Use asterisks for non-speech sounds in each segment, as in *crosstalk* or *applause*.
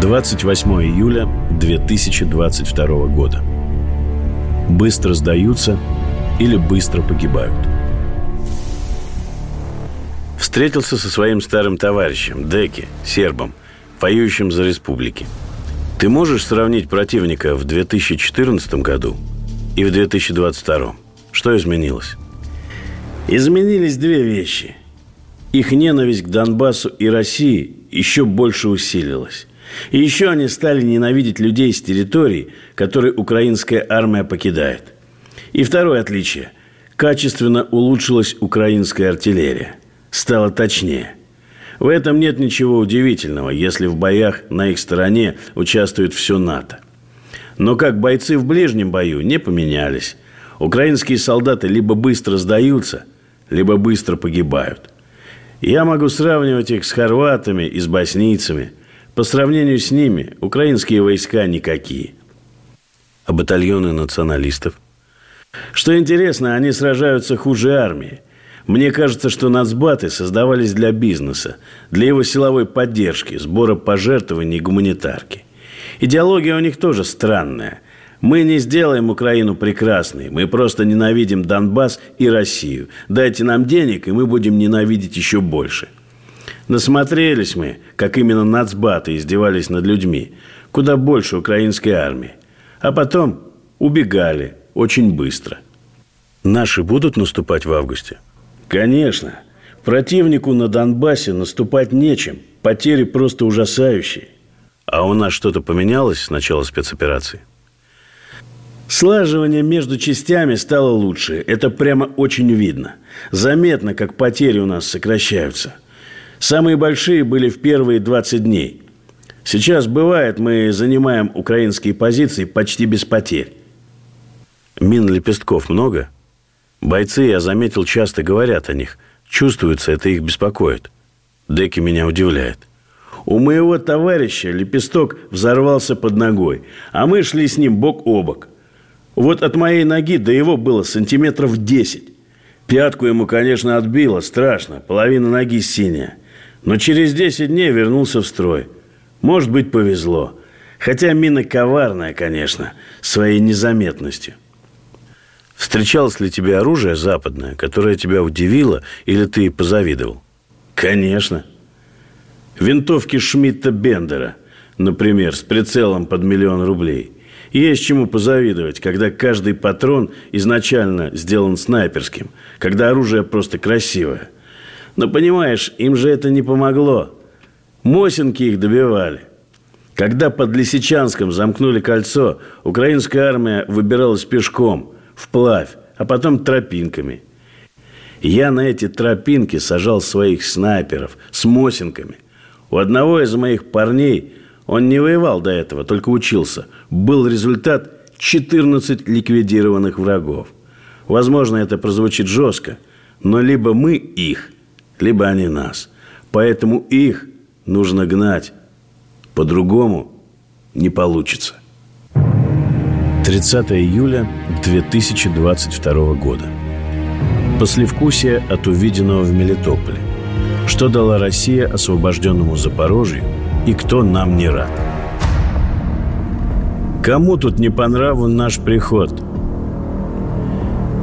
28 июля 2022 года. Быстро сдаются или быстро погибают. Встретился со своим старым товарищем, Деки, сербом, воюющим за республики. Ты можешь сравнить противника в 2014 году и в 2022? Что изменилось? Изменились две вещи. Их ненависть к Донбассу и России еще больше усилилась. И еще они стали ненавидеть людей с территорий, которые украинская армия покидает. И второе отличие. Качественно улучшилась украинская артиллерия. Стала точнее – в этом нет ничего удивительного, если в боях на их стороне участвует все НАТО. Но как бойцы в ближнем бою не поменялись. Украинские солдаты либо быстро сдаются, либо быстро погибают. Я могу сравнивать их с хорватами и с боснийцами. По сравнению с ними украинские войска никакие. А батальоны националистов? Что интересно, они сражаются хуже армии – мне кажется, что нацбаты создавались для бизнеса, для его силовой поддержки, сбора пожертвований и гуманитарки. Идеология у них тоже странная. Мы не сделаем Украину прекрасной. Мы просто ненавидим Донбасс и Россию. Дайте нам денег, и мы будем ненавидеть еще больше. Насмотрелись мы, как именно нацбаты издевались над людьми. Куда больше украинской армии. А потом убегали очень быстро. Наши будут наступать в августе? Конечно. Противнику на Донбассе наступать нечем. Потери просто ужасающие. А у нас что-то поменялось с начала спецоперации? Слаживание между частями стало лучше. Это прямо очень видно. Заметно, как потери у нас сокращаются. Самые большие были в первые 20 дней. Сейчас бывает, мы занимаем украинские позиции почти без потерь. Мин лепестков много – Бойцы, я заметил, часто говорят о них. Чувствуется, это их беспокоит. Деки меня удивляет. У моего товарища лепесток взорвался под ногой, а мы шли с ним бок о бок. Вот от моей ноги до его было сантиметров десять. Пятку ему, конечно, отбило, страшно, половина ноги синяя. Но через десять дней вернулся в строй. Может быть, повезло. Хотя мина коварная, конечно, своей незаметностью. Встречалось ли тебе оружие западное, которое тебя удивило или ты позавидовал? Конечно. Винтовки Шмидта Бендера, например, с прицелом под миллион рублей. Есть чему позавидовать, когда каждый патрон изначально сделан снайперским, когда оружие просто красивое. Но понимаешь, им же это не помогло. Мосинки их добивали. Когда под Лисичанском замкнули кольцо, украинская армия выбиралась пешком – вплавь, а потом тропинками. Я на эти тропинки сажал своих снайперов с мосинками. У одного из моих парней, он не воевал до этого, только учился, был результат 14 ликвидированных врагов. Возможно, это прозвучит жестко, но либо мы их, либо они нас. Поэтому их нужно гнать. По-другому не получится. 30 июля 2022 года. Послевкусие от увиденного в Мелитополе. Что дала Россия освобожденному Запорожью и кто нам не рад? Кому тут не по наш приход?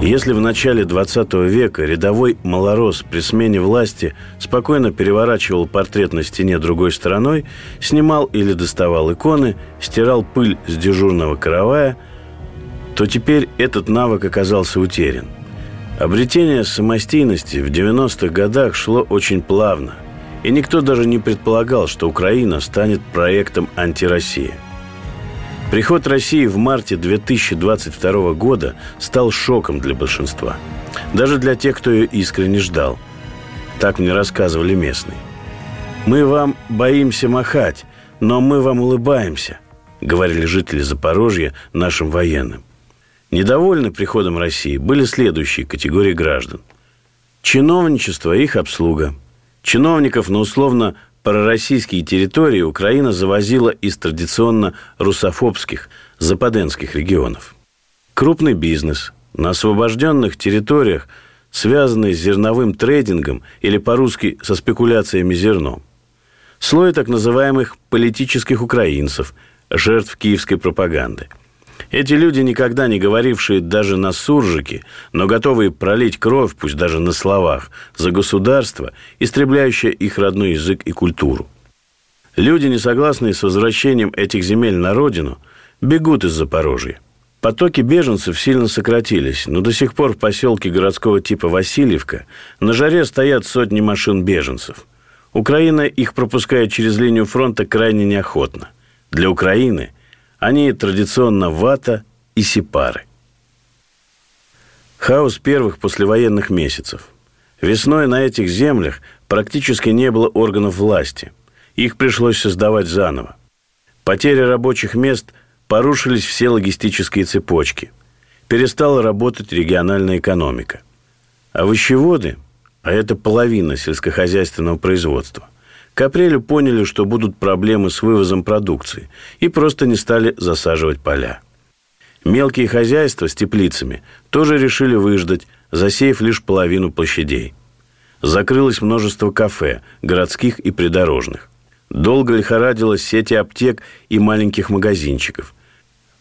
Если в начале 20 века рядовой малорос при смене власти спокойно переворачивал портрет на стене другой стороной, снимал или доставал иконы, стирал пыль с дежурного каравая – то теперь этот навык оказался утерян. Обретение самостийности в 90-х годах шло очень плавно, и никто даже не предполагал, что Украина станет проектом антироссии. Приход России в марте 2022 года стал шоком для большинства. Даже для тех, кто ее искренне ждал. Так мне рассказывали местные. «Мы вам боимся махать, но мы вам улыбаемся», говорили жители Запорожья нашим военным. Недовольны приходом России были следующие категории граждан. Чиновничество и их обслуга. Чиновников на условно пророссийские территории Украина завозила из традиционно русофобских, западенских регионов. Крупный бизнес на освобожденных территориях, связанный с зерновым трейдингом или по-русски со спекуляциями зерном. Слой так называемых политических украинцев, жертв киевской пропаганды – эти люди, никогда не говорившие даже на суржике, но готовые пролить кровь, пусть даже на словах, за государство, истребляющее их родной язык и культуру. Люди, не согласные с возвращением этих земель на родину, бегут из Запорожья. Потоки беженцев сильно сократились, но до сих пор в поселке городского типа Васильевка на жаре стоят сотни машин беженцев. Украина их пропускает через линию фронта крайне неохотно. Для Украины – они традиционно вата и сепары. Хаос первых послевоенных месяцев. Весной на этих землях практически не было органов власти. Их пришлось создавать заново. Потеря рабочих мест порушились все логистические цепочки. Перестала работать региональная экономика. А овощеводы, а это половина сельскохозяйственного производства – к апрелю поняли, что будут проблемы с вывозом продукции и просто не стали засаживать поля. Мелкие хозяйства с теплицами тоже решили выждать, засеяв лишь половину площадей. Закрылось множество кафе, городских и придорожных. Долго лихорадилась сети аптек и маленьких магазинчиков,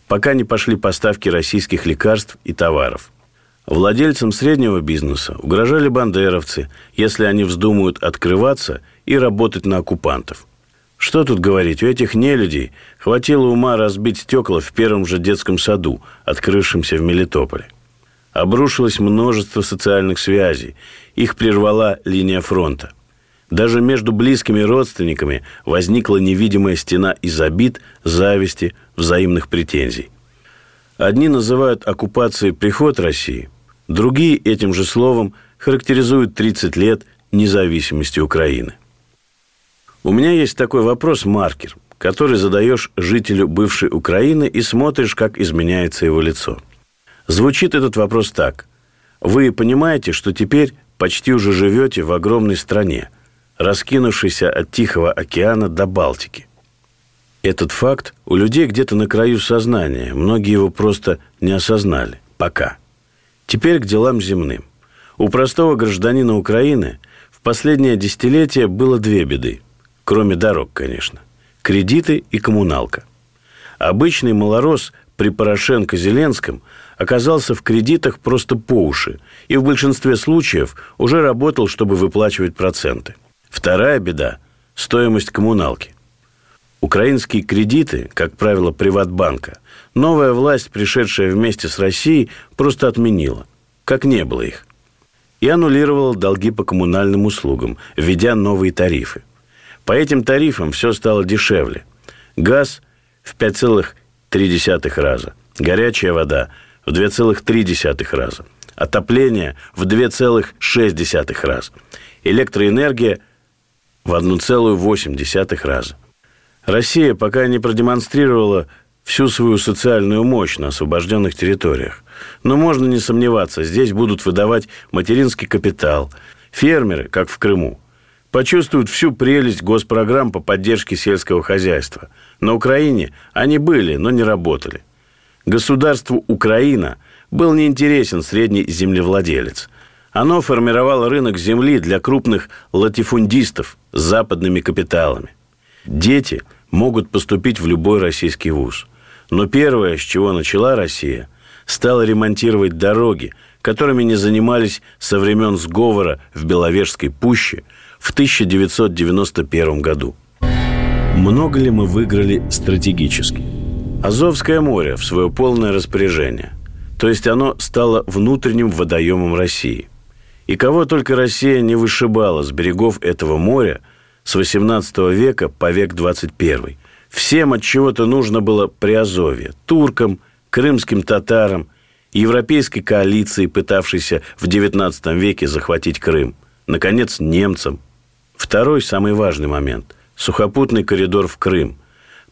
пока не пошли поставки российских лекарств и товаров. Владельцам среднего бизнеса угрожали бандеровцы, если они вздумают открываться и работать на оккупантов. Что тут говорить, у этих нелюдей хватило ума разбить стекла в первом же детском саду, открывшемся в Мелитополе. Обрушилось множество социальных связей, их прервала линия фронта. Даже между близкими родственниками возникла невидимая стена из обид, зависти, взаимных претензий. Одни называют оккупацией приход России, другие этим же словом характеризуют 30 лет независимости Украины – у меня есть такой вопрос-маркер, который задаешь жителю бывшей Украины и смотришь, как изменяется его лицо. Звучит этот вопрос так. Вы понимаете, что теперь почти уже живете в огромной стране, раскинувшейся от Тихого океана до Балтики. Этот факт у людей где-то на краю сознания, многие его просто не осознали. Пока. Теперь к делам земным. У простого гражданина Украины в последнее десятилетие было две беды – Кроме дорог, конечно. Кредиты и коммуналка. Обычный малорос при Порошенко-Зеленском оказался в кредитах просто по уши и в большинстве случаев уже работал, чтобы выплачивать проценты. Вторая беда – стоимость коммуналки. Украинские кредиты, как правило, приватбанка, новая власть, пришедшая вместе с Россией, просто отменила, как не было их, и аннулировала долги по коммунальным услугам, введя новые тарифы. По этим тарифам все стало дешевле. Газ в 5,3 раза, горячая вода в 2,3 раза, отопление в 2,6 раза, электроэнергия в 1,8 раза. Россия пока не продемонстрировала всю свою социальную мощь на освобожденных территориях. Но можно не сомневаться, здесь будут выдавать материнский капитал. Фермеры, как в Крыму, почувствуют всю прелесть госпрограмм по поддержке сельского хозяйства. На Украине они были, но не работали. Государству Украина был неинтересен средний землевладелец. Оно формировало рынок земли для крупных латифундистов с западными капиталами. Дети могут поступить в любой российский вуз. Но первое, с чего начала Россия, стало ремонтировать дороги, которыми не занимались со времен сговора в Беловежской пуще – в 1991 году. Много ли мы выиграли стратегически? Азовское море в свое полное распоряжение. То есть оно стало внутренним водоемом России. И кого только Россия не вышибала с берегов этого моря с 18 века по век 21. Всем от чего-то нужно было Приазовье. Туркам, крымским татарам, европейской коалиции, пытавшейся в XIX веке захватить Крым. Наконец, немцам – Второй, самый важный момент – сухопутный коридор в Крым.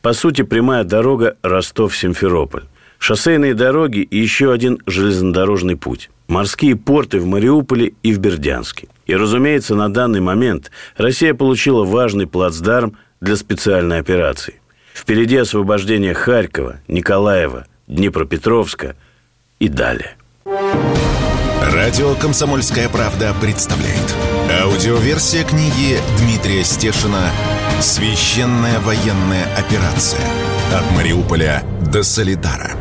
По сути, прямая дорога Ростов-Симферополь. Шоссейные дороги и еще один железнодорожный путь. Морские порты в Мариуполе и в Бердянске. И, разумеется, на данный момент Россия получила важный плацдарм для специальной операции. Впереди освобождение Харькова, Николаева, Днепропетровска и далее. Радио «Комсомольская правда» представляет. Аудиоверсия книги Дмитрия Стешина «Священная военная операция. От Мариуполя до Солидара».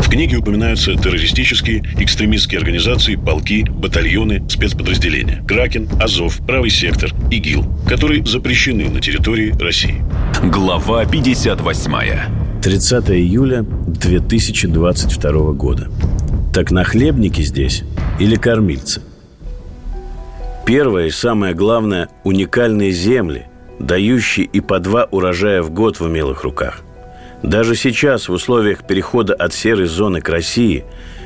В книге упоминаются террористические, экстремистские организации, полки, батальоны, спецподразделения. Кракен, Азов, Правый сектор, ИГИЛ, которые запрещены на территории России. Глава 58. 30 июля 2022 года. Так нахлебники здесь или кормильцы? Первое и самое главное – уникальные земли, дающие и по два урожая в год в умелых руках. Даже сейчас, в условиях перехода от серой зоны к России,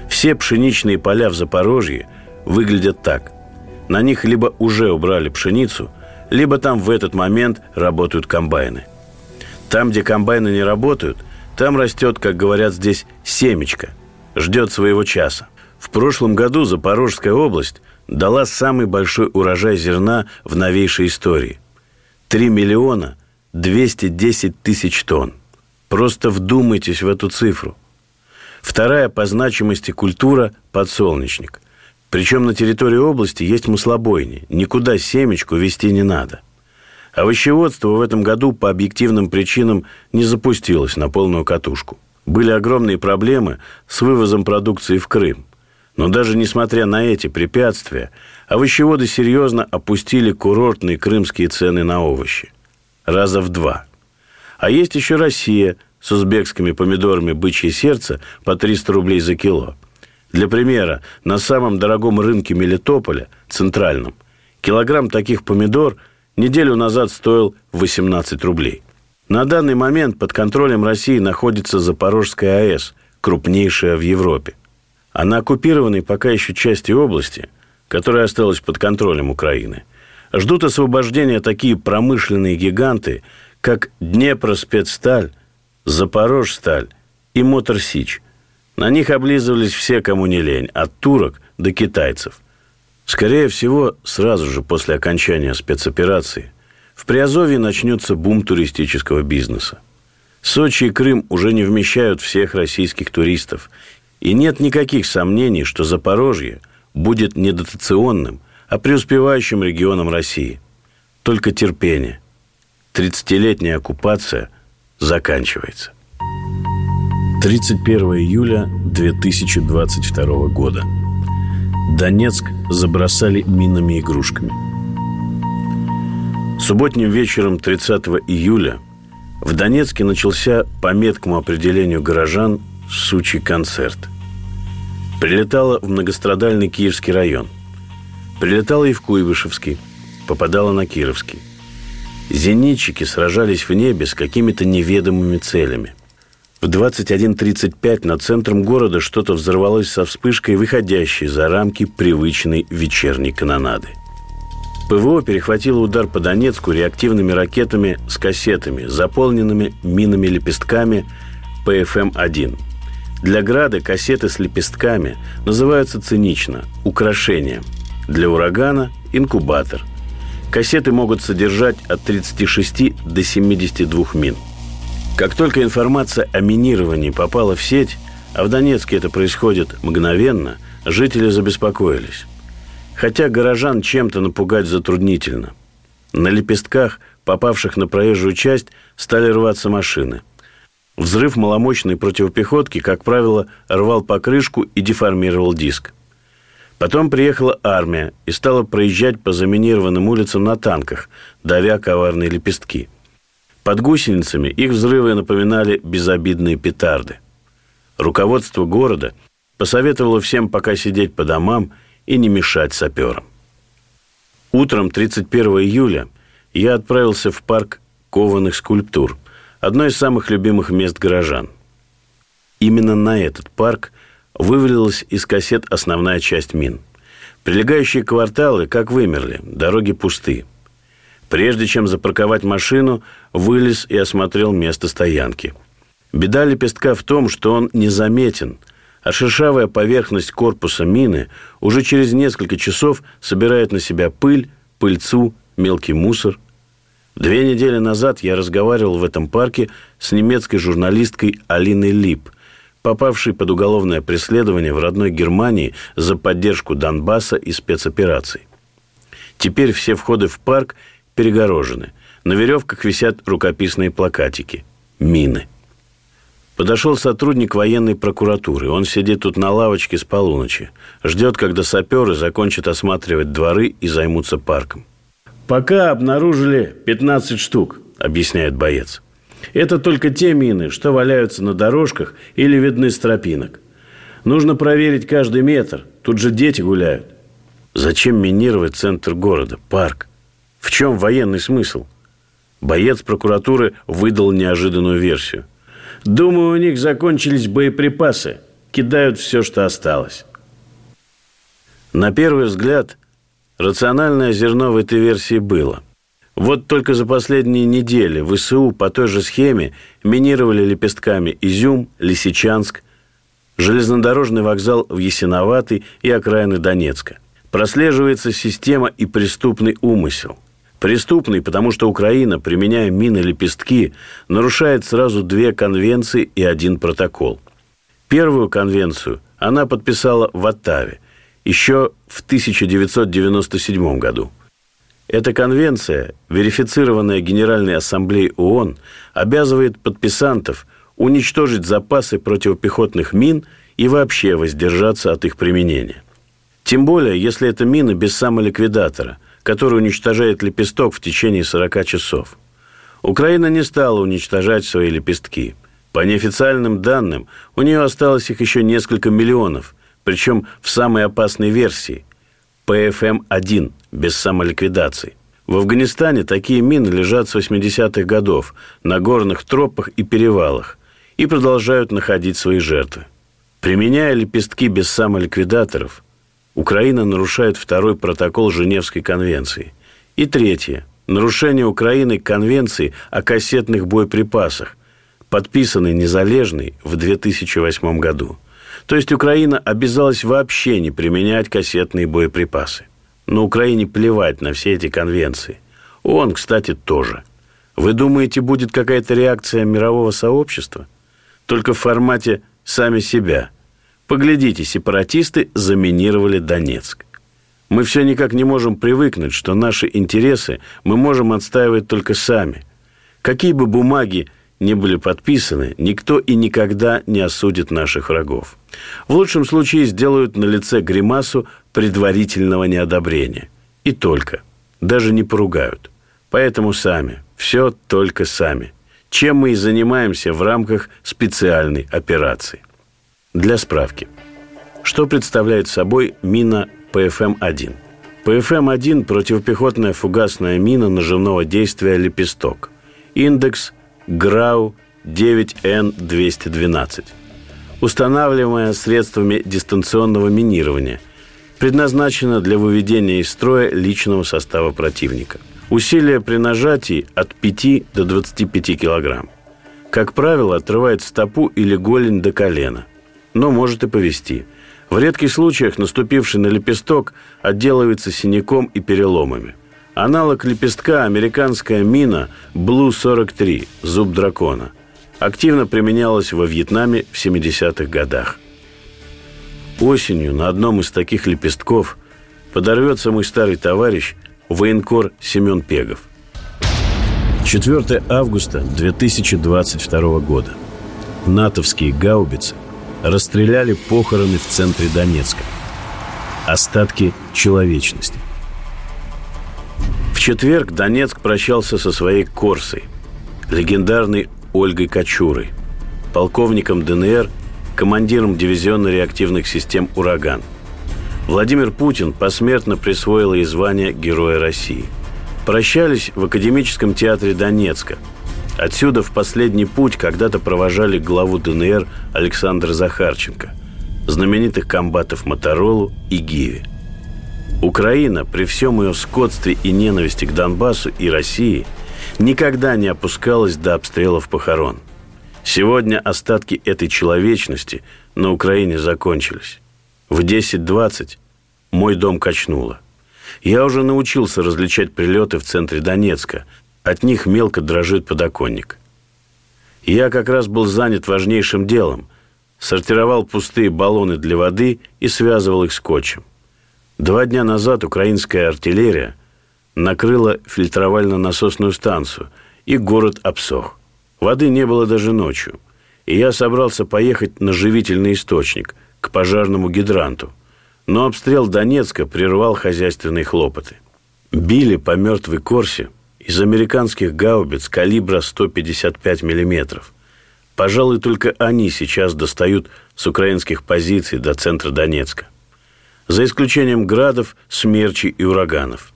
все пшеничные поля в Запорожье выглядят так. На них либо уже убрали пшеницу, либо там в этот момент работают комбайны. Там, где комбайны не работают, там растет, как говорят здесь, семечко – ждет своего часа. В прошлом году Запорожская область дала самый большой урожай зерна в новейшей истории. 3 миллиона 210 тысяч тонн. Просто вдумайтесь в эту цифру. Вторая по значимости культура – подсолнечник. Причем на территории области есть маслобойни. Никуда семечку вести не надо. Овощеводство в этом году по объективным причинам не запустилось на полную катушку – были огромные проблемы с вывозом продукции в Крым. Но даже несмотря на эти препятствия, овощеводы серьезно опустили курортные крымские цены на овощи. Раза в два. А есть еще Россия с узбекскими помидорами «Бычье сердце» по 300 рублей за кило. Для примера, на самом дорогом рынке Мелитополя, центральном, килограмм таких помидор неделю назад стоил 18 рублей – на данный момент под контролем России находится Запорожская АЭС, крупнейшая в Европе. А на оккупированной пока еще части области, которая осталась под контролем Украины, ждут освобождения такие промышленные гиганты, как Днепроспецсталь, Запорожсталь и Моторсич. На них облизывались все, кому не лень, от турок до китайцев. Скорее всего, сразу же после окончания спецоперации – в Приазовье начнется бум туристического бизнеса. Сочи и Крым уже не вмещают всех российских туристов. И нет никаких сомнений, что Запорожье будет не дотационным, а преуспевающим регионом России. Только терпение. 30-летняя оккупация заканчивается. 31 июля 2022 года. Донецк забросали минами-игрушками – Субботним вечером 30 июля в Донецке начался по меткому определению горожан сучий концерт. Прилетала в многострадальный Киевский район. Прилетала и в Куйбышевский, попадала на Кировский. Зенитчики сражались в небе с какими-то неведомыми целями. В 21.35 над центром города что-то взорвалось со вспышкой, выходящей за рамки привычной вечерней канонады – ПВО перехватило удар по Донецку реактивными ракетами с кассетами, заполненными минами-лепестками ПФМ-1. Для «Града» кассеты с лепестками называются цинично «украшением». Для «Урагана» – инкубатор. Кассеты могут содержать от 36 до 72 мин. Как только информация о минировании попала в сеть, а в Донецке это происходит мгновенно, жители забеспокоились. Хотя горожан чем-то напугать затруднительно. На лепестках, попавших на проезжую часть, стали рваться машины. Взрыв маломощной противопехотки, как правило, рвал покрышку и деформировал диск. Потом приехала армия и стала проезжать по заминированным улицам на танках, давя коварные лепестки. Под гусеницами их взрывы напоминали безобидные петарды. Руководство города посоветовало всем пока сидеть по домам и не мешать саперам. Утром 31 июля я отправился в парк кованых скульптур, одно из самых любимых мест горожан. Именно на этот парк вывалилась из кассет основная часть мин. Прилегающие кварталы как вымерли, дороги пусты. Прежде чем запарковать машину, вылез и осмотрел место стоянки. Беда лепестка в том, что он незаметен, а шершавая поверхность корпуса мины уже через несколько часов собирает на себя пыль, пыльцу, мелкий мусор. Две недели назад я разговаривал в этом парке с немецкой журналисткой Алиной Лип, попавшей под уголовное преследование в родной Германии за поддержку Донбасса и спецопераций. Теперь все входы в парк перегорожены. На веревках висят рукописные плакатики. Мины. Подошел сотрудник военной прокуратуры. Он сидит тут на лавочке с полуночи. Ждет, когда саперы закончат осматривать дворы и займутся парком. «Пока обнаружили 15 штук», — объясняет боец. «Это только те мины, что валяются на дорожках или видны с тропинок. Нужно проверить каждый метр. Тут же дети гуляют». Зачем минировать центр города, парк? В чем военный смысл? Боец прокуратуры выдал неожиданную версию. Думаю, у них закончились боеприпасы. Кидают все, что осталось. На первый взгляд, рациональное зерно в этой версии было. Вот только за последние недели ВСУ по той же схеме минировали лепестками Изюм, Лисичанск, железнодорожный вокзал в Ясиноватый и окраины Донецка. Прослеживается система и преступный умысел – Преступный, потому что Украина, применяя мины-лепестки, нарушает сразу две конвенции и один протокол. Первую конвенцию она подписала в Оттаве еще в 1997 году. Эта конвенция, верифицированная Генеральной Ассамблеей ООН, обязывает подписантов уничтожить запасы противопехотных мин и вообще воздержаться от их применения. Тем более, если это мины без самоликвидатора – который уничтожает лепесток в течение 40 часов. Украина не стала уничтожать свои лепестки. По неофициальным данным, у нее осталось их еще несколько миллионов, причем в самой опасной версии – ПФМ-1, без самоликвидации. В Афганистане такие мины лежат с 80-х годов на горных тропах и перевалах и продолжают находить свои жертвы. Применяя лепестки без самоликвидаторов – Украина нарушает второй протокол Женевской конвенции. И третье. Нарушение Украины конвенции о кассетных боеприпасах, подписанной незалежной в 2008 году. То есть Украина обязалась вообще не применять кассетные боеприпасы. Но Украине плевать на все эти конвенции. Он, кстати, тоже. Вы думаете, будет какая-то реакция мирового сообщества? Только в формате «сами себя», Поглядите, сепаратисты заминировали Донецк. Мы все никак не можем привыкнуть, что наши интересы мы можем отстаивать только сами. Какие бы бумаги не были подписаны, никто и никогда не осудит наших врагов. В лучшем случае сделают на лице гримасу предварительного неодобрения. И только. Даже не поругают. Поэтому сами. Все только сами. Чем мы и занимаемся в рамках специальной операции. Для справки. Что представляет собой мина ПФМ-1? ПФМ-1 – противопехотная фугасная мина наживного действия «Лепесток». Индекс ГРАУ 9Н212. Устанавливаемая средствами дистанционного минирования. Предназначена для выведения из строя личного состава противника. Усилие при нажатии от 5 до 25 килограмм. Как правило, отрывает стопу или голень до колена но может и повести. В редких случаях наступивший на лепесток отделывается синяком и переломами. Аналог лепестка – американская мина Блу-43 «Зуб дракона». Активно применялась во Вьетнаме в 70-х годах. Осенью на одном из таких лепестков подорвется мой старый товарищ, военкор Семен Пегов. 4 августа 2022 года. НАТОвские гаубицы – расстреляли похороны в центре Донецка. Остатки человечности. Четверг Донецк прощался со своей Корсой, легендарной Ольгой Кочурой, полковником ДНР, командиром дивизиона реактивных систем «Ураган». Владимир Путин посмертно присвоил ей звание Героя России. Прощались в Академическом театре Донецка – Отсюда в последний путь когда-то провожали главу ДНР Александра Захарченко, знаменитых комбатов Моторолу и Гиви. Украина, при всем ее скотстве и ненависти к Донбассу и России, никогда не опускалась до обстрелов похорон. Сегодня остатки этой человечности на Украине закончились. В 10.20 мой дом качнуло. Я уже научился различать прилеты в центре Донецка. От них мелко дрожит подоконник. Я как раз был занят важнейшим делом. Сортировал пустые баллоны для воды и связывал их скотчем. Два дня назад украинская артиллерия накрыла фильтровально-насосную станцию, и город обсох. Воды не было даже ночью. И я собрался поехать на живительный источник, к пожарному гидранту. Но обстрел Донецка прервал хозяйственные хлопоты. Били по мертвой Корсе из американских гаубиц калибра 155 миллиметров. Пожалуй, только они сейчас достают с украинских позиций до центра Донецка за исключением градов, смерчей и ураганов.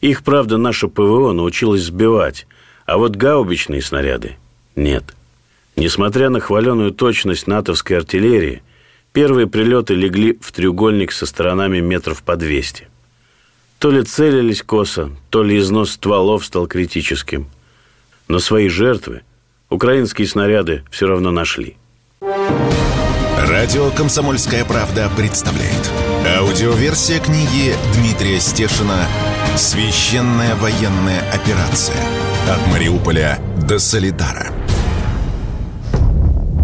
Их, правда, наше ПВО научилось сбивать, а вот гаубичные снаряды нет. Несмотря на хваленую точность натовской артиллерии, первые прилеты легли в треугольник со сторонами метров по 200. То ли целились косо, то ли износ стволов стал критическим. Но свои жертвы украинские снаряды все равно нашли. Радио «Комсомольская правда» представляет – Аудиоверсия книги Дмитрия Стешина «Священная военная операция. От Мариуполя до Солидара».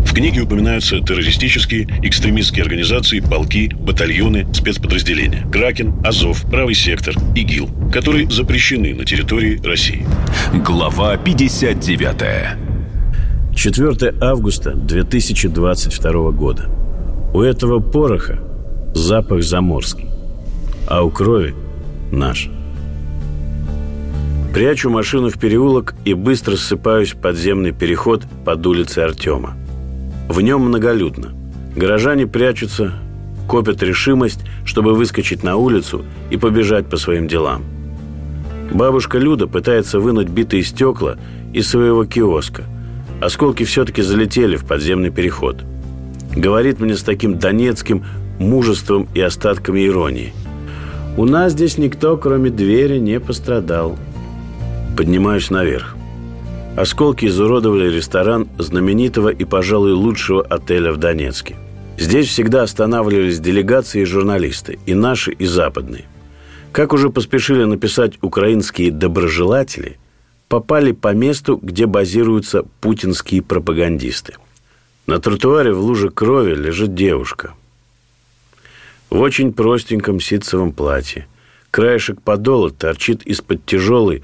В книге упоминаются террористические, экстремистские организации, полки, батальоны, спецподразделения. Кракен, Азов, Правый сектор, ИГИЛ, которые запрещены на территории России. Глава 59 4 августа 2022 года. У этого пороха запах заморский, а у крови наш. Прячу машину в переулок и быстро ссыпаюсь в подземный переход под улицей Артема. В нем многолюдно. Горожане прячутся, копят решимость, чтобы выскочить на улицу и побежать по своим делам. Бабушка Люда пытается вынуть битые стекла из своего киоска. Осколки все-таки залетели в подземный переход. Говорит мне с таким донецким мужеством и остатками иронии. «У нас здесь никто, кроме двери, не пострадал». Поднимаюсь наверх. Осколки изуродовали ресторан знаменитого и, пожалуй, лучшего отеля в Донецке. Здесь всегда останавливались делегации и журналисты, и наши, и западные. Как уже поспешили написать украинские доброжелатели, попали по месту, где базируются путинские пропагандисты. На тротуаре в луже крови лежит девушка – в очень простеньком ситцевом платье. Краешек подола торчит из-под тяжелой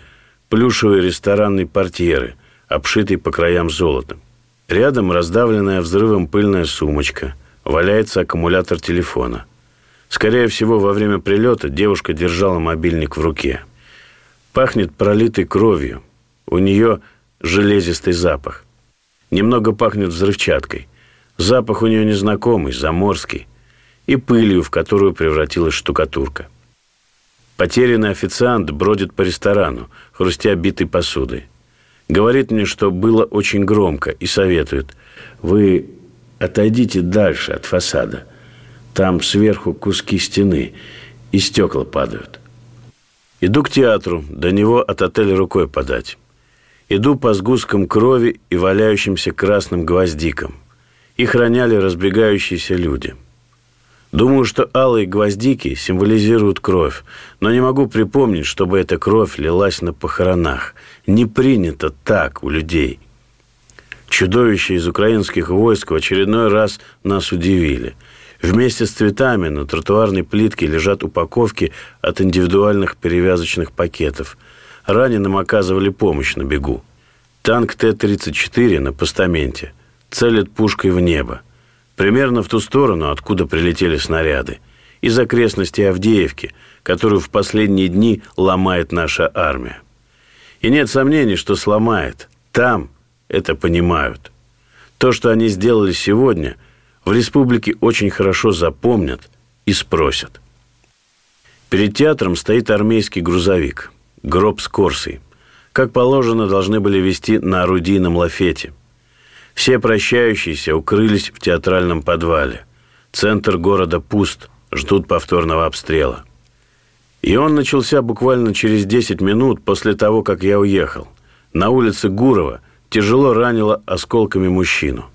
плюшевой ресторанной портьеры, обшитой по краям золотом. Рядом раздавленная взрывом пыльная сумочка. Валяется аккумулятор телефона. Скорее всего, во время прилета девушка держала мобильник в руке. Пахнет пролитой кровью. У нее железистый запах. Немного пахнет взрывчаткой. Запах у нее незнакомый, заморский и пылью, в которую превратилась штукатурка. Потерянный официант бродит по ресторану, хрустя битой посудой. Говорит мне, что было очень громко, и советует. Вы отойдите дальше от фасада. Там сверху куски стены, и стекла падают. Иду к театру, до него от отеля рукой подать. Иду по сгусткам крови и валяющимся красным гвоздикам. Их роняли разбегающиеся люди – Думаю, что алые гвоздики символизируют кровь, но не могу припомнить, чтобы эта кровь лилась на похоронах. Не принято так у людей. Чудовища из украинских войск в очередной раз нас удивили. Вместе с цветами на тротуарной плитке лежат упаковки от индивидуальных перевязочных пакетов. Раненым оказывали помощь на бегу. Танк Т-34 на постаменте целит пушкой в небо примерно в ту сторону, откуда прилетели снаряды, из окрестностей Авдеевки, которую в последние дни ломает наша армия. И нет сомнений, что сломает. Там это понимают. То, что они сделали сегодня, в республике очень хорошо запомнят и спросят. Перед театром стоит армейский грузовик, гроб с корсой. Как положено, должны были вести на орудийном лафете – все прощающиеся укрылись в театральном подвале. Центр города пуст, ждут повторного обстрела. И он начался буквально через 10 минут после того, как я уехал. На улице Гурова тяжело ранило осколками мужчину.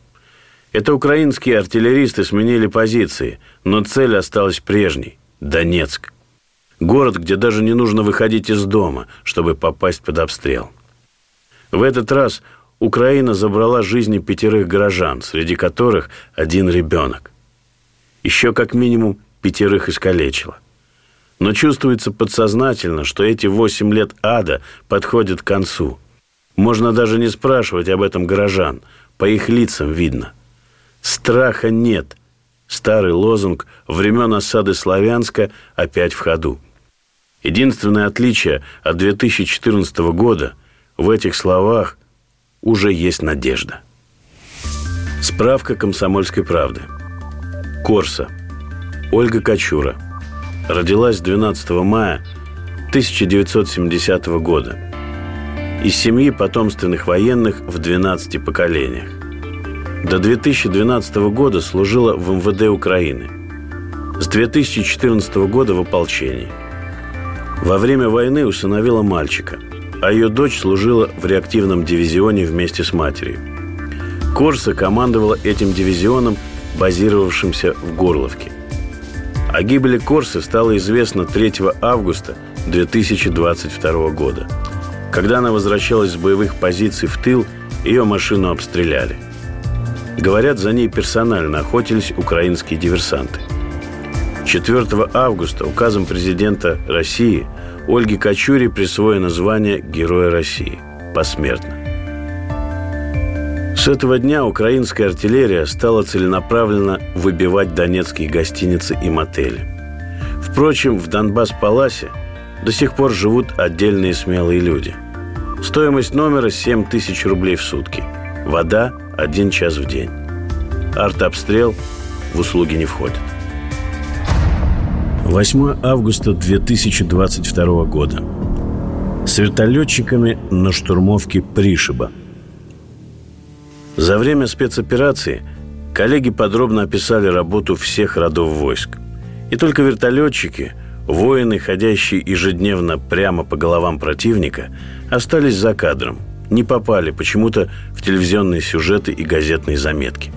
Это украинские артиллеристы сменили позиции, но цель осталась прежней – Донецк. Город, где даже не нужно выходить из дома, чтобы попасть под обстрел. В этот раз Украина забрала жизни пятерых горожан, среди которых один ребенок. Еще как минимум пятерых искалечила. Но чувствуется подсознательно, что эти восемь лет ада подходят к концу. Можно даже не спрашивать об этом горожан, по их лицам видно. Страха нет. Старый лозунг времен осады Славянска опять в ходу. Единственное отличие от 2014 года в этих словах уже есть надежда. Справка комсомольской правды. Корса. Ольга Кочура. Родилась 12 мая 1970 года. Из семьи потомственных военных в 12 поколениях. До 2012 года служила в МВД Украины. С 2014 года в ополчении. Во время войны усыновила мальчика, а ее дочь служила в реактивном дивизионе вместе с матерью. Корса командовала этим дивизионом, базировавшимся в Горловке. О гибели Корсы стало известно 3 августа 2022 года. Когда она возвращалась с боевых позиций в тыл, ее машину обстреляли. Говорят, за ней персонально охотились украинские диверсанты. 4 августа указом президента России Ольге Кочуре присвоено звание Героя России посмертно. С этого дня украинская артиллерия стала целенаправленно выбивать донецкие гостиницы и мотели. Впрочем, в Донбасс-Паласе до сих пор живут отдельные смелые люди. Стоимость номера 7 тысяч рублей в сутки. Вода – один час в день. Артобстрел в услуги не входит. 8 августа 2022 года. С вертолетчиками на штурмовке Пришиба – за время спецоперации коллеги подробно описали работу всех родов войск. И только вертолетчики, воины, ходящие ежедневно прямо по головам противника, остались за кадром, не попали почему-то в телевизионные сюжеты и газетные заметки.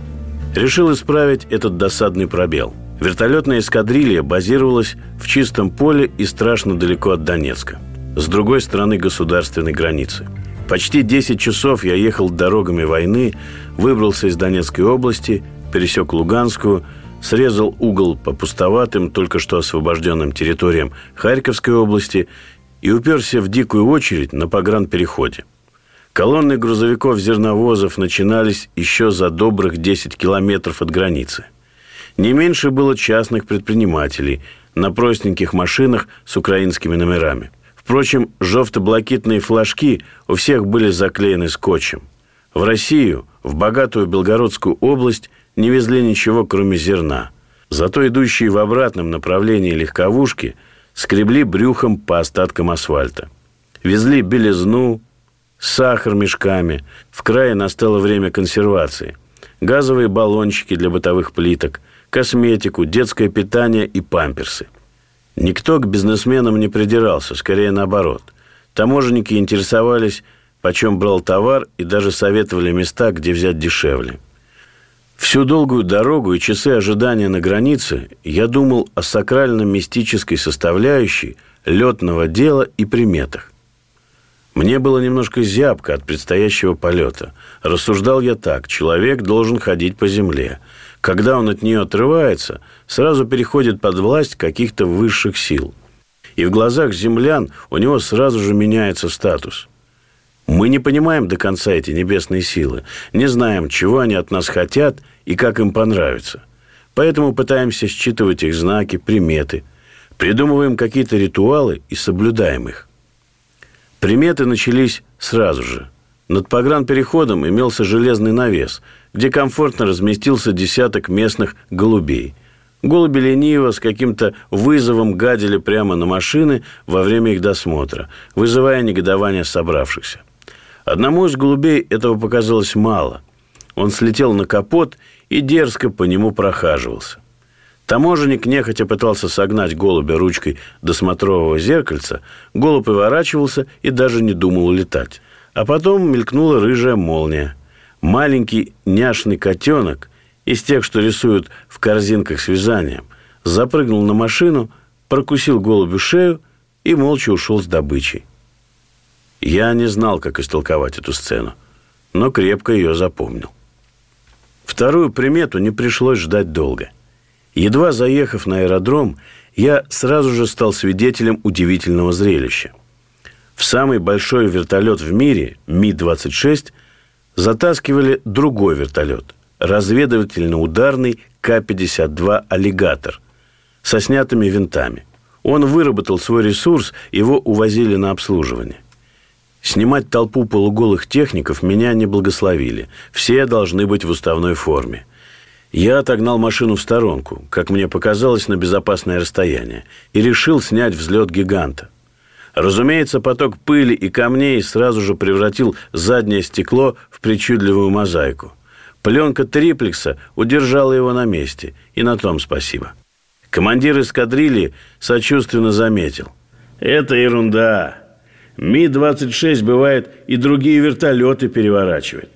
Решил исправить этот досадный пробел. Вертолетная эскадрилья базировалась в чистом поле и страшно далеко от Донецка, с другой стороны государственной границы – Почти 10 часов я ехал дорогами войны, выбрался из Донецкой области, пересек Луганскую, срезал угол по пустоватым, только что освобожденным территориям Харьковской области и уперся в дикую очередь на погранпереходе. Колонны грузовиков-зерновозов начинались еще за добрых 10 километров от границы. Не меньше было частных предпринимателей на простеньких машинах с украинскими номерами – Впрочем, желто-блакитные флажки у всех были заклеены скотчем. В Россию, в богатую Белгородскую область, не везли ничего, кроме зерна. Зато идущие в обратном направлении легковушки скребли брюхом по остаткам асфальта. Везли белизну, сахар мешками. В крае настало время консервации. Газовые баллончики для бытовых плиток, косметику, детское питание и памперсы – Никто к бизнесменам не придирался, скорее наоборот. Таможенники интересовались, почем брал товар и даже советовали места, где взять дешевле. Всю долгую дорогу и часы ожидания на границе я думал о сакрально-мистической составляющей летного дела и приметах. Мне было немножко зябко от предстоящего полета. Рассуждал я так. Человек должен ходить по земле. Когда он от нее отрывается, сразу переходит под власть каких-то высших сил. И в глазах землян у него сразу же меняется статус. Мы не понимаем до конца эти небесные силы, не знаем, чего они от нас хотят и как им понравится. Поэтому пытаемся считывать их знаки, приметы, придумываем какие-то ритуалы и соблюдаем их. Приметы начались сразу же. Над погранпереходом имелся железный навес – где комфортно разместился десяток местных голубей. Голуби лениво с каким-то вызовом гадили прямо на машины во время их досмотра, вызывая негодование собравшихся. Одному из голубей этого показалось мало. Он слетел на капот и дерзко по нему прохаживался. Таможенник нехотя пытался согнать голубя ручкой до смотрового зеркальца, голубь поворачивался и даже не думал улетать. А потом мелькнула рыжая молния. Маленький няшный котенок из тех, что рисуют в корзинках с вязанием, запрыгнул на машину, прокусил голубю шею и молча ушел с добычей. Я не знал, как истолковать эту сцену, но крепко ее запомнил. Вторую примету не пришлось ждать долго. Едва заехав на аэродром, я сразу же стал свидетелем удивительного зрелища. В самый большой вертолет в мире, Ми-26, затаскивали другой вертолет, разведывательно-ударный К-52 «Аллигатор» со снятыми винтами. Он выработал свой ресурс, его увозили на обслуживание. Снимать толпу полуголых техников меня не благословили. Все должны быть в уставной форме. Я отогнал машину в сторонку, как мне показалось, на безопасное расстояние, и решил снять взлет гиганта. Разумеется, поток пыли и камней сразу же превратил заднее стекло в причудливую мозаику. Пленка триплекса удержала его на месте, и на том спасибо. Командир эскадрильи сочувственно заметил. «Это ерунда. Ми-26 бывает и другие вертолеты переворачивает.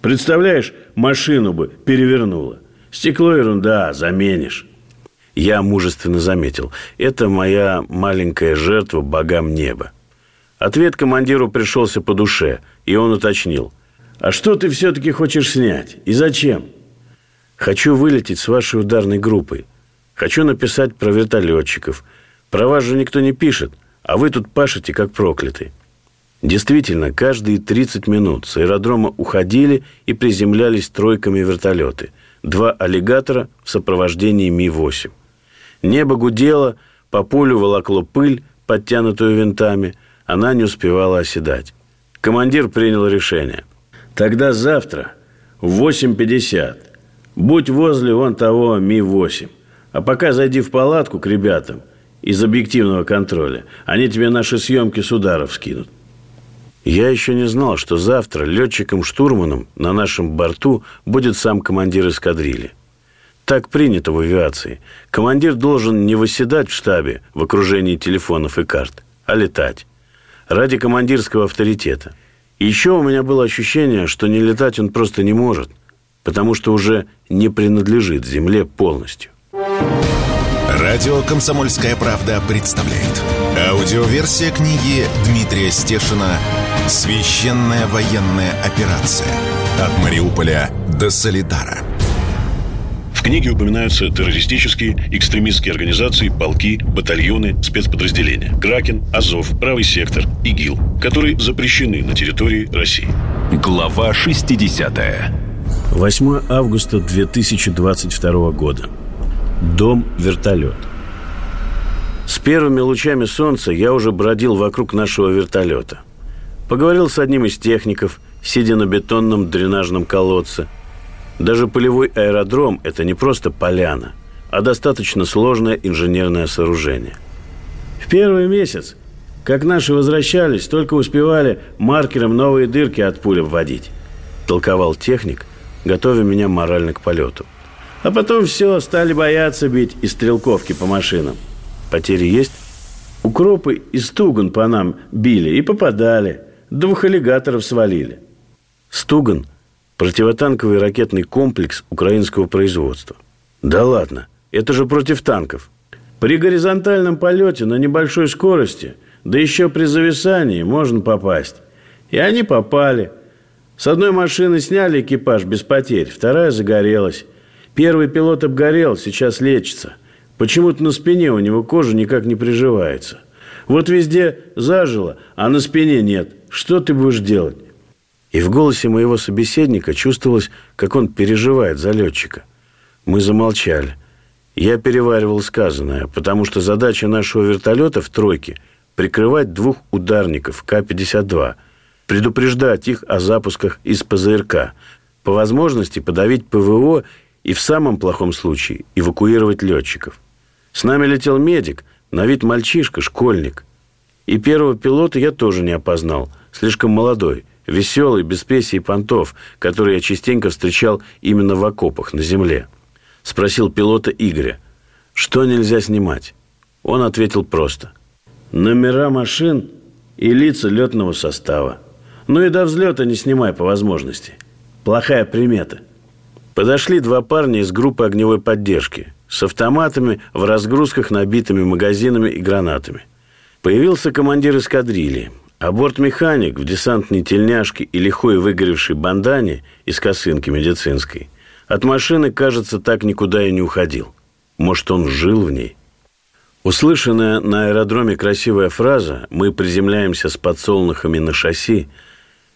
Представляешь, машину бы перевернуло. Стекло ерунда, заменишь. Я мужественно заметил. Это моя маленькая жертва богам неба. Ответ командиру пришелся по душе, и он уточнил. А что ты все-таки хочешь снять? И зачем? Хочу вылететь с вашей ударной группой. Хочу написать про вертолетчиков. Про вас же никто не пишет. А вы тут пашете, как проклятый. Действительно, каждые 30 минут с аэродрома уходили и приземлялись тройками вертолеты. Два аллигатора в сопровождении Ми-8. Небо гудело, по полю волокло пыль, подтянутую винтами. Она не успевала оседать. Командир принял решение. Тогда завтра в 8.50 будь возле вон того Ми-8. А пока зайди в палатку к ребятам из объективного контроля. Они тебе наши съемки с ударов скинут. Я еще не знал, что завтра летчиком-штурманом на нашем борту будет сам командир эскадрильи. Так принято в авиации. Командир должен не восседать в штабе в окружении телефонов и карт, а летать. Ради командирского авторитета. Еще у меня было ощущение, что не летать он просто не может, потому что уже не принадлежит земле полностью. Радио «Комсомольская правда» представляет. Аудиоверсия книги Дмитрия Стешина «Священная военная операция. От Мариуполя до Солидара». В книге упоминаются террористические, экстремистские организации, полки, батальоны, спецподразделения. Кракен, Азов, Правый сектор, ИГИЛ, которые запрещены на территории России. Глава 60 8 августа 2022 года. Дом-вертолет. С первыми лучами солнца я уже бродил вокруг нашего вертолета. Поговорил с одним из техников, сидя на бетонном дренажном колодце. Даже полевой аэродром – это не просто поляна, а достаточно сложное инженерное сооружение. В первый месяц, как наши возвращались, только успевали маркером новые дырки от пуль обводить. Толковал техник, готовя меня морально к полету. А потом все, стали бояться бить из стрелковки по машинам. Потери есть? Укропы и Стуган по нам били и попадали. Двух аллигаторов свалили. Стуган – противотанковый ракетный комплекс украинского производства. Да ладно, это же против танков. При горизонтальном полете на небольшой скорости, да еще при зависании, можно попасть. И они попали. С одной машины сняли экипаж без потерь, вторая загорелась. Первый пилот обгорел, сейчас лечится. Почему-то на спине у него кожа никак не приживается. Вот везде зажило, а на спине нет. Что ты будешь делать? И в голосе моего собеседника чувствовалось, как он переживает за летчика. Мы замолчали. Я переваривал сказанное, потому что задача нашего вертолета в тройке – прикрывать двух ударников К-52, предупреждать их о запусках из ПЗРК, по возможности подавить ПВО и в самом плохом случае эвакуировать летчиков. С нами летел медик, на вид мальчишка, школьник. И первого пилота я тоже не опознал, слишком молодой, веселый, без песи и понтов, который я частенько встречал именно в окопах на земле. Спросил пилота Игоря. Что нельзя снимать? Он ответил просто. Номера машин и лица летного состава. Ну и до взлета не снимай по возможности. Плохая примета. Подошли два парня из группы огневой поддержки с автоматами в разгрузках, набитыми магазинами и гранатами. Появился командир эскадрильи, а бортмеханик в десантной тельняшке и лихой выгоревшей бандане из косынки медицинской от машины, кажется, так никуда и не уходил. Может, он жил в ней? Услышанная на аэродроме красивая фраза «Мы приземляемся с подсолнухами на шасси»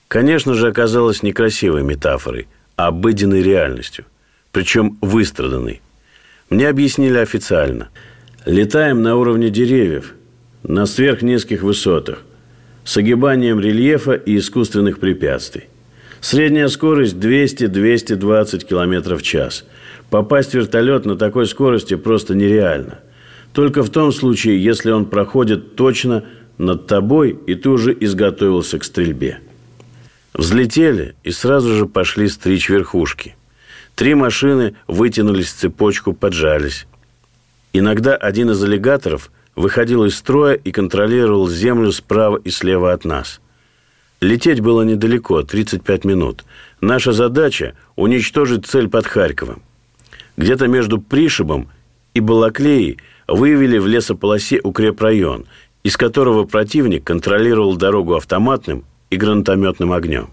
конечно же, оказалась не красивой метафорой, а обыденной реальностью, причем выстраданной. Мне объяснили официально. Летаем на уровне деревьев, на сверхнизких высотах, с огибанием рельефа и искусственных препятствий. Средняя скорость 200-220 км в час. Попасть в вертолет на такой скорости просто нереально. Только в том случае, если он проходит точно над тобой, и ты уже изготовился к стрельбе. Взлетели и сразу же пошли стричь верхушки. Три машины вытянулись в цепочку, поджались. Иногда один из аллигаторов выходил из строя и контролировал землю справа и слева от нас. Лететь было недалеко, 35 минут. Наша задача – уничтожить цель под Харьковом. Где-то между Пришибом и Балаклеей выявили в лесополосе укрепрайон, из которого противник контролировал дорогу автоматным и гранатометным огнем.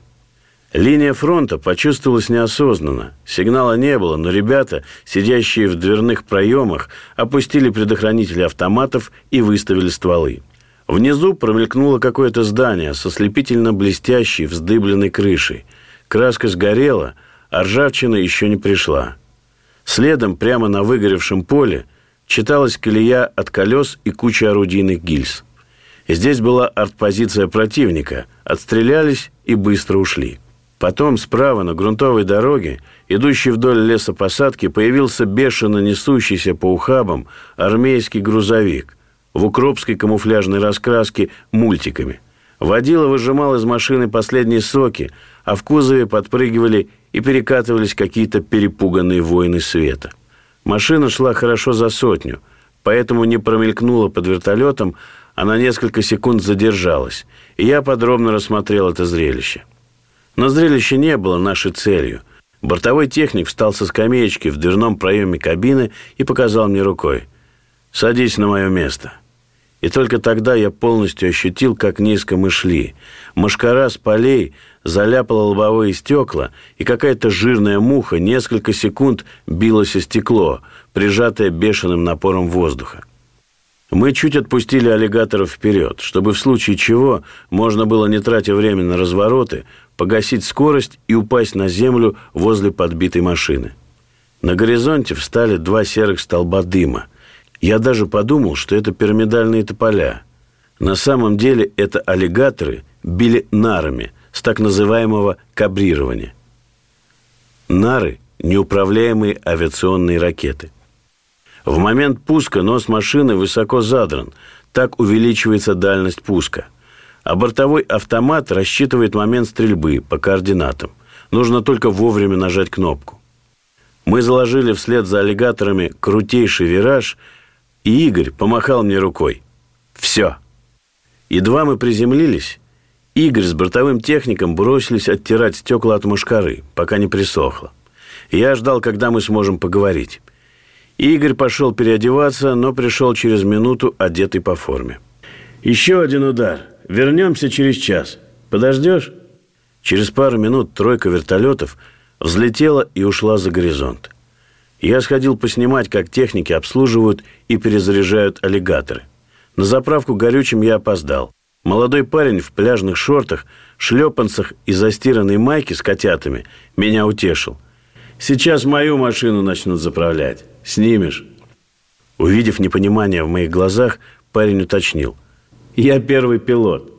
Линия фронта почувствовалась неосознанно. Сигнала не было, но ребята, сидящие в дверных проемах, опустили предохранители автоматов и выставили стволы. Внизу промелькнуло какое-то здание со слепительно блестящей, вздыбленной крышей. Краска сгорела, а ржавчина еще не пришла. Следом, прямо на выгоревшем поле, читалась колея от колес и куча орудийных гильз. Здесь была артпозиция противника. Отстрелялись и быстро ушли. Потом справа на грунтовой дороге, идущей вдоль лесопосадки, появился бешено несущийся по ухабам армейский грузовик в укропской камуфляжной раскраске мультиками. Водила выжимал из машины последние соки, а в кузове подпрыгивали и перекатывались какие-то перепуганные воины света. Машина шла хорошо за сотню, поэтому не промелькнула под вертолетом, а на несколько секунд задержалась, и я подробно рассмотрел это зрелище. Но зрелище не было нашей целью. Бортовой техник встал со скамеечки в дверном проеме кабины и показал мне рукой. «Садись на мое место». И только тогда я полностью ощутил, как низко мы шли. Машкара с полей заляпала лобовые стекла, и какая-то жирная муха несколько секунд билась о стекло, прижатое бешеным напором воздуха. Мы чуть отпустили аллигаторов вперед, чтобы в случае чего можно было, не тратя время на развороты, погасить скорость и упасть на землю возле подбитой машины. На горизонте встали два серых столба дыма. Я даже подумал, что это пирамидальные тополя. На самом деле это аллигаторы били нарами с так называемого кабрирования. Нары – неуправляемые авиационные ракеты – в момент пуска нос машины высоко задран, так увеличивается дальность пуска. А бортовой автомат рассчитывает момент стрельбы по координатам. Нужно только вовремя нажать кнопку. Мы заложили вслед за аллигаторами крутейший вираж, и Игорь помахал мне рукой. Все. Едва мы приземлились, Игорь с бортовым техником бросились оттирать стекла от мушкары, пока не присохло. Я ждал, когда мы сможем поговорить. Игорь пошел переодеваться, но пришел через минуту, одетый по форме. «Еще один удар. Вернемся через час. Подождешь?» Через пару минут тройка вертолетов взлетела и ушла за горизонт. Я сходил поснимать, как техники обслуживают и перезаряжают аллигаторы. На заправку горючим я опоздал. Молодой парень в пляжных шортах, шлепанцах и застиранной майке с котятами меня утешил. «Сейчас мою машину начнут заправлять. Снимешь?» Увидев непонимание в моих глазах, парень уточнил. «Я первый пилот».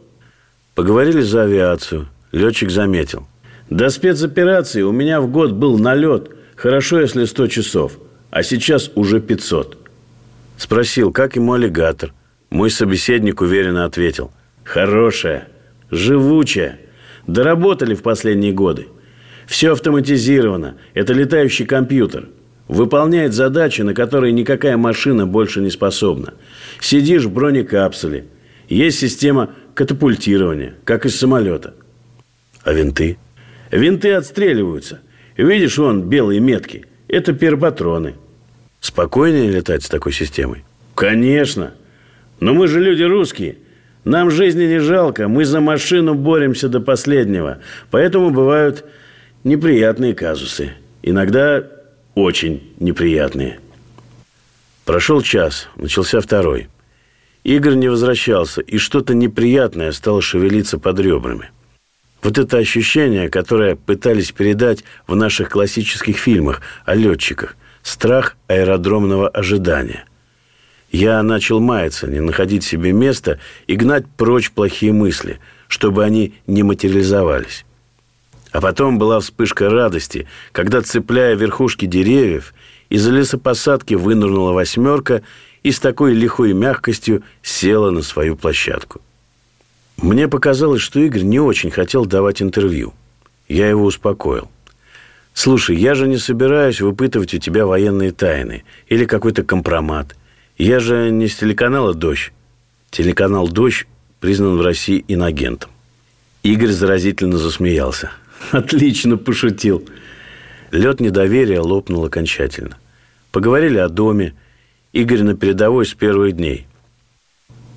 Поговорили за авиацию. Летчик заметил. До спецоперации у меня в год был налет. Хорошо, если 100 часов. А сейчас уже 500. Спросил, как ему аллигатор. Мой собеседник уверенно ответил. Хорошая, живучая. Доработали в последние годы. Все автоматизировано. Это летающий компьютер. выполняет задачи, на которые никакая машина больше не способна. Сидишь в бронекапсуле. Есть система катапультирования, как из самолета. А винты? Винты отстреливаются. Видишь, вон белые метки. Это перпатроны. Спокойнее летать с такой системой? Конечно. Но мы же люди русские. Нам жизни не жалко. Мы за машину боремся до последнего. Поэтому бывают неприятные казусы. Иногда очень неприятные. Прошел час, начался второй. Игорь не возвращался, и что-то неприятное стало шевелиться под ребрами. Вот это ощущение, которое пытались передать в наших классических фильмах о летчиках. Страх аэродромного ожидания. Я начал маяться, не находить себе места и гнать прочь плохие мысли, чтобы они не материализовались. А потом была вспышка радости, когда, цепляя верхушки деревьев, из лесопосадки вынырнула восьмерка и с такой лихой мягкостью села на свою площадку. Мне показалось, что Игорь не очень хотел давать интервью. Я его успокоил. «Слушай, я же не собираюсь выпытывать у тебя военные тайны или какой-то компромат. Я же не с телеканала «Дождь». Телеканал «Дождь» признан в России инагентом. Игорь заразительно засмеялся. *laughs* Отлично пошутил. Лед недоверия лопнул окончательно. Поговорили о доме. Игорь на передовой с первых дней.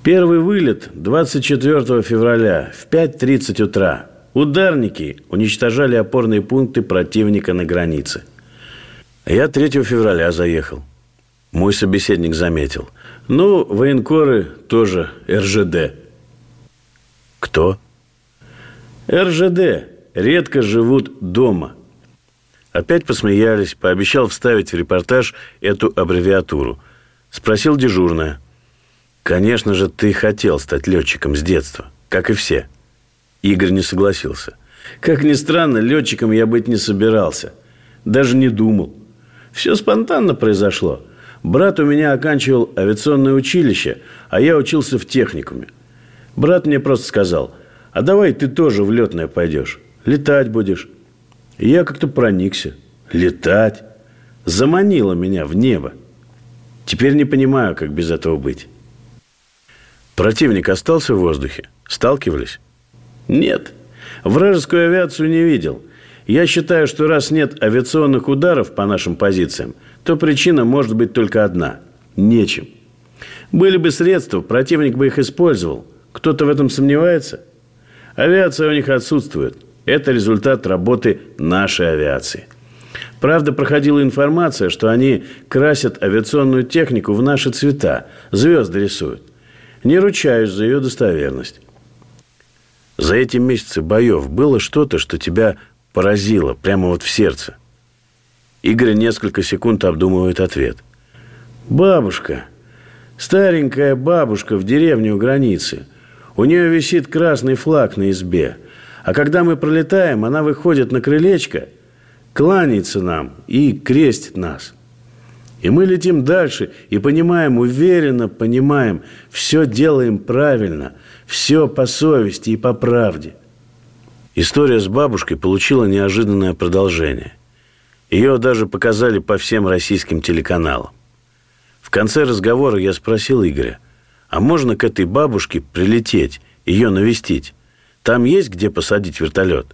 Первый вылет 24 февраля в 5.30 утра. Ударники уничтожали опорные пункты противника на границе. Я 3 февраля заехал. Мой собеседник заметил. Ну, военкоры тоже РЖД. Кто? РЖД редко живут дома. Опять посмеялись, пообещал вставить в репортаж эту аббревиатуру. Спросил дежурная. «Конечно же, ты хотел стать летчиком с детства, как и все». Игорь не согласился. «Как ни странно, летчиком я быть не собирался. Даже не думал. Все спонтанно произошло. Брат у меня оканчивал авиационное училище, а я учился в техникуме. Брат мне просто сказал, а давай ты тоже в летное пойдешь. Летать будешь. И я как-то проникся. Летать. Заманило меня в небо. Теперь не понимаю, как без этого быть. Противник остался в воздухе? Сталкивались? Нет. Вражескую авиацию не видел. Я считаю, что раз нет авиационных ударов по нашим позициям, то причина может быть только одна – нечем. Были бы средства, противник бы их использовал. Кто-то в этом сомневается? Авиация у них отсутствует. Это результат работы нашей авиации. Правда, проходила информация, что они красят авиационную технику в наши цвета, звезды рисуют. Не ручаюсь за ее достоверность. За эти месяцы боев было что-то, что тебя поразило прямо вот в сердце? Игорь несколько секунд обдумывает ответ. «Бабушка. Старенькая бабушка в деревне у границы. У нее висит красный флаг на избе. А когда мы пролетаем, она выходит на крылечко, кланяется нам и крестит нас. И мы летим дальше и понимаем, уверенно понимаем, все делаем правильно, все по совести и по правде. История с бабушкой получила неожиданное продолжение. Ее даже показали по всем российским телеканалам. В конце разговора я спросил Игоря, а можно к этой бабушке прилететь, ее навестить? Там есть где посадить вертолет?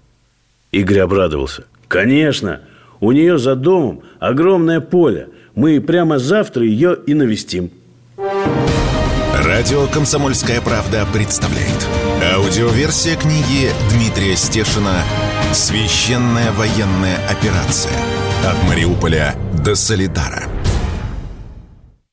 Игорь обрадовался. Конечно, у нее за домом огромное поле. Мы прямо завтра ее и навестим. Радио «Комсомольская правда» представляет. Аудиоверсия книги Дмитрия Стешина «Священная военная операция. От Мариуполя до Солидара».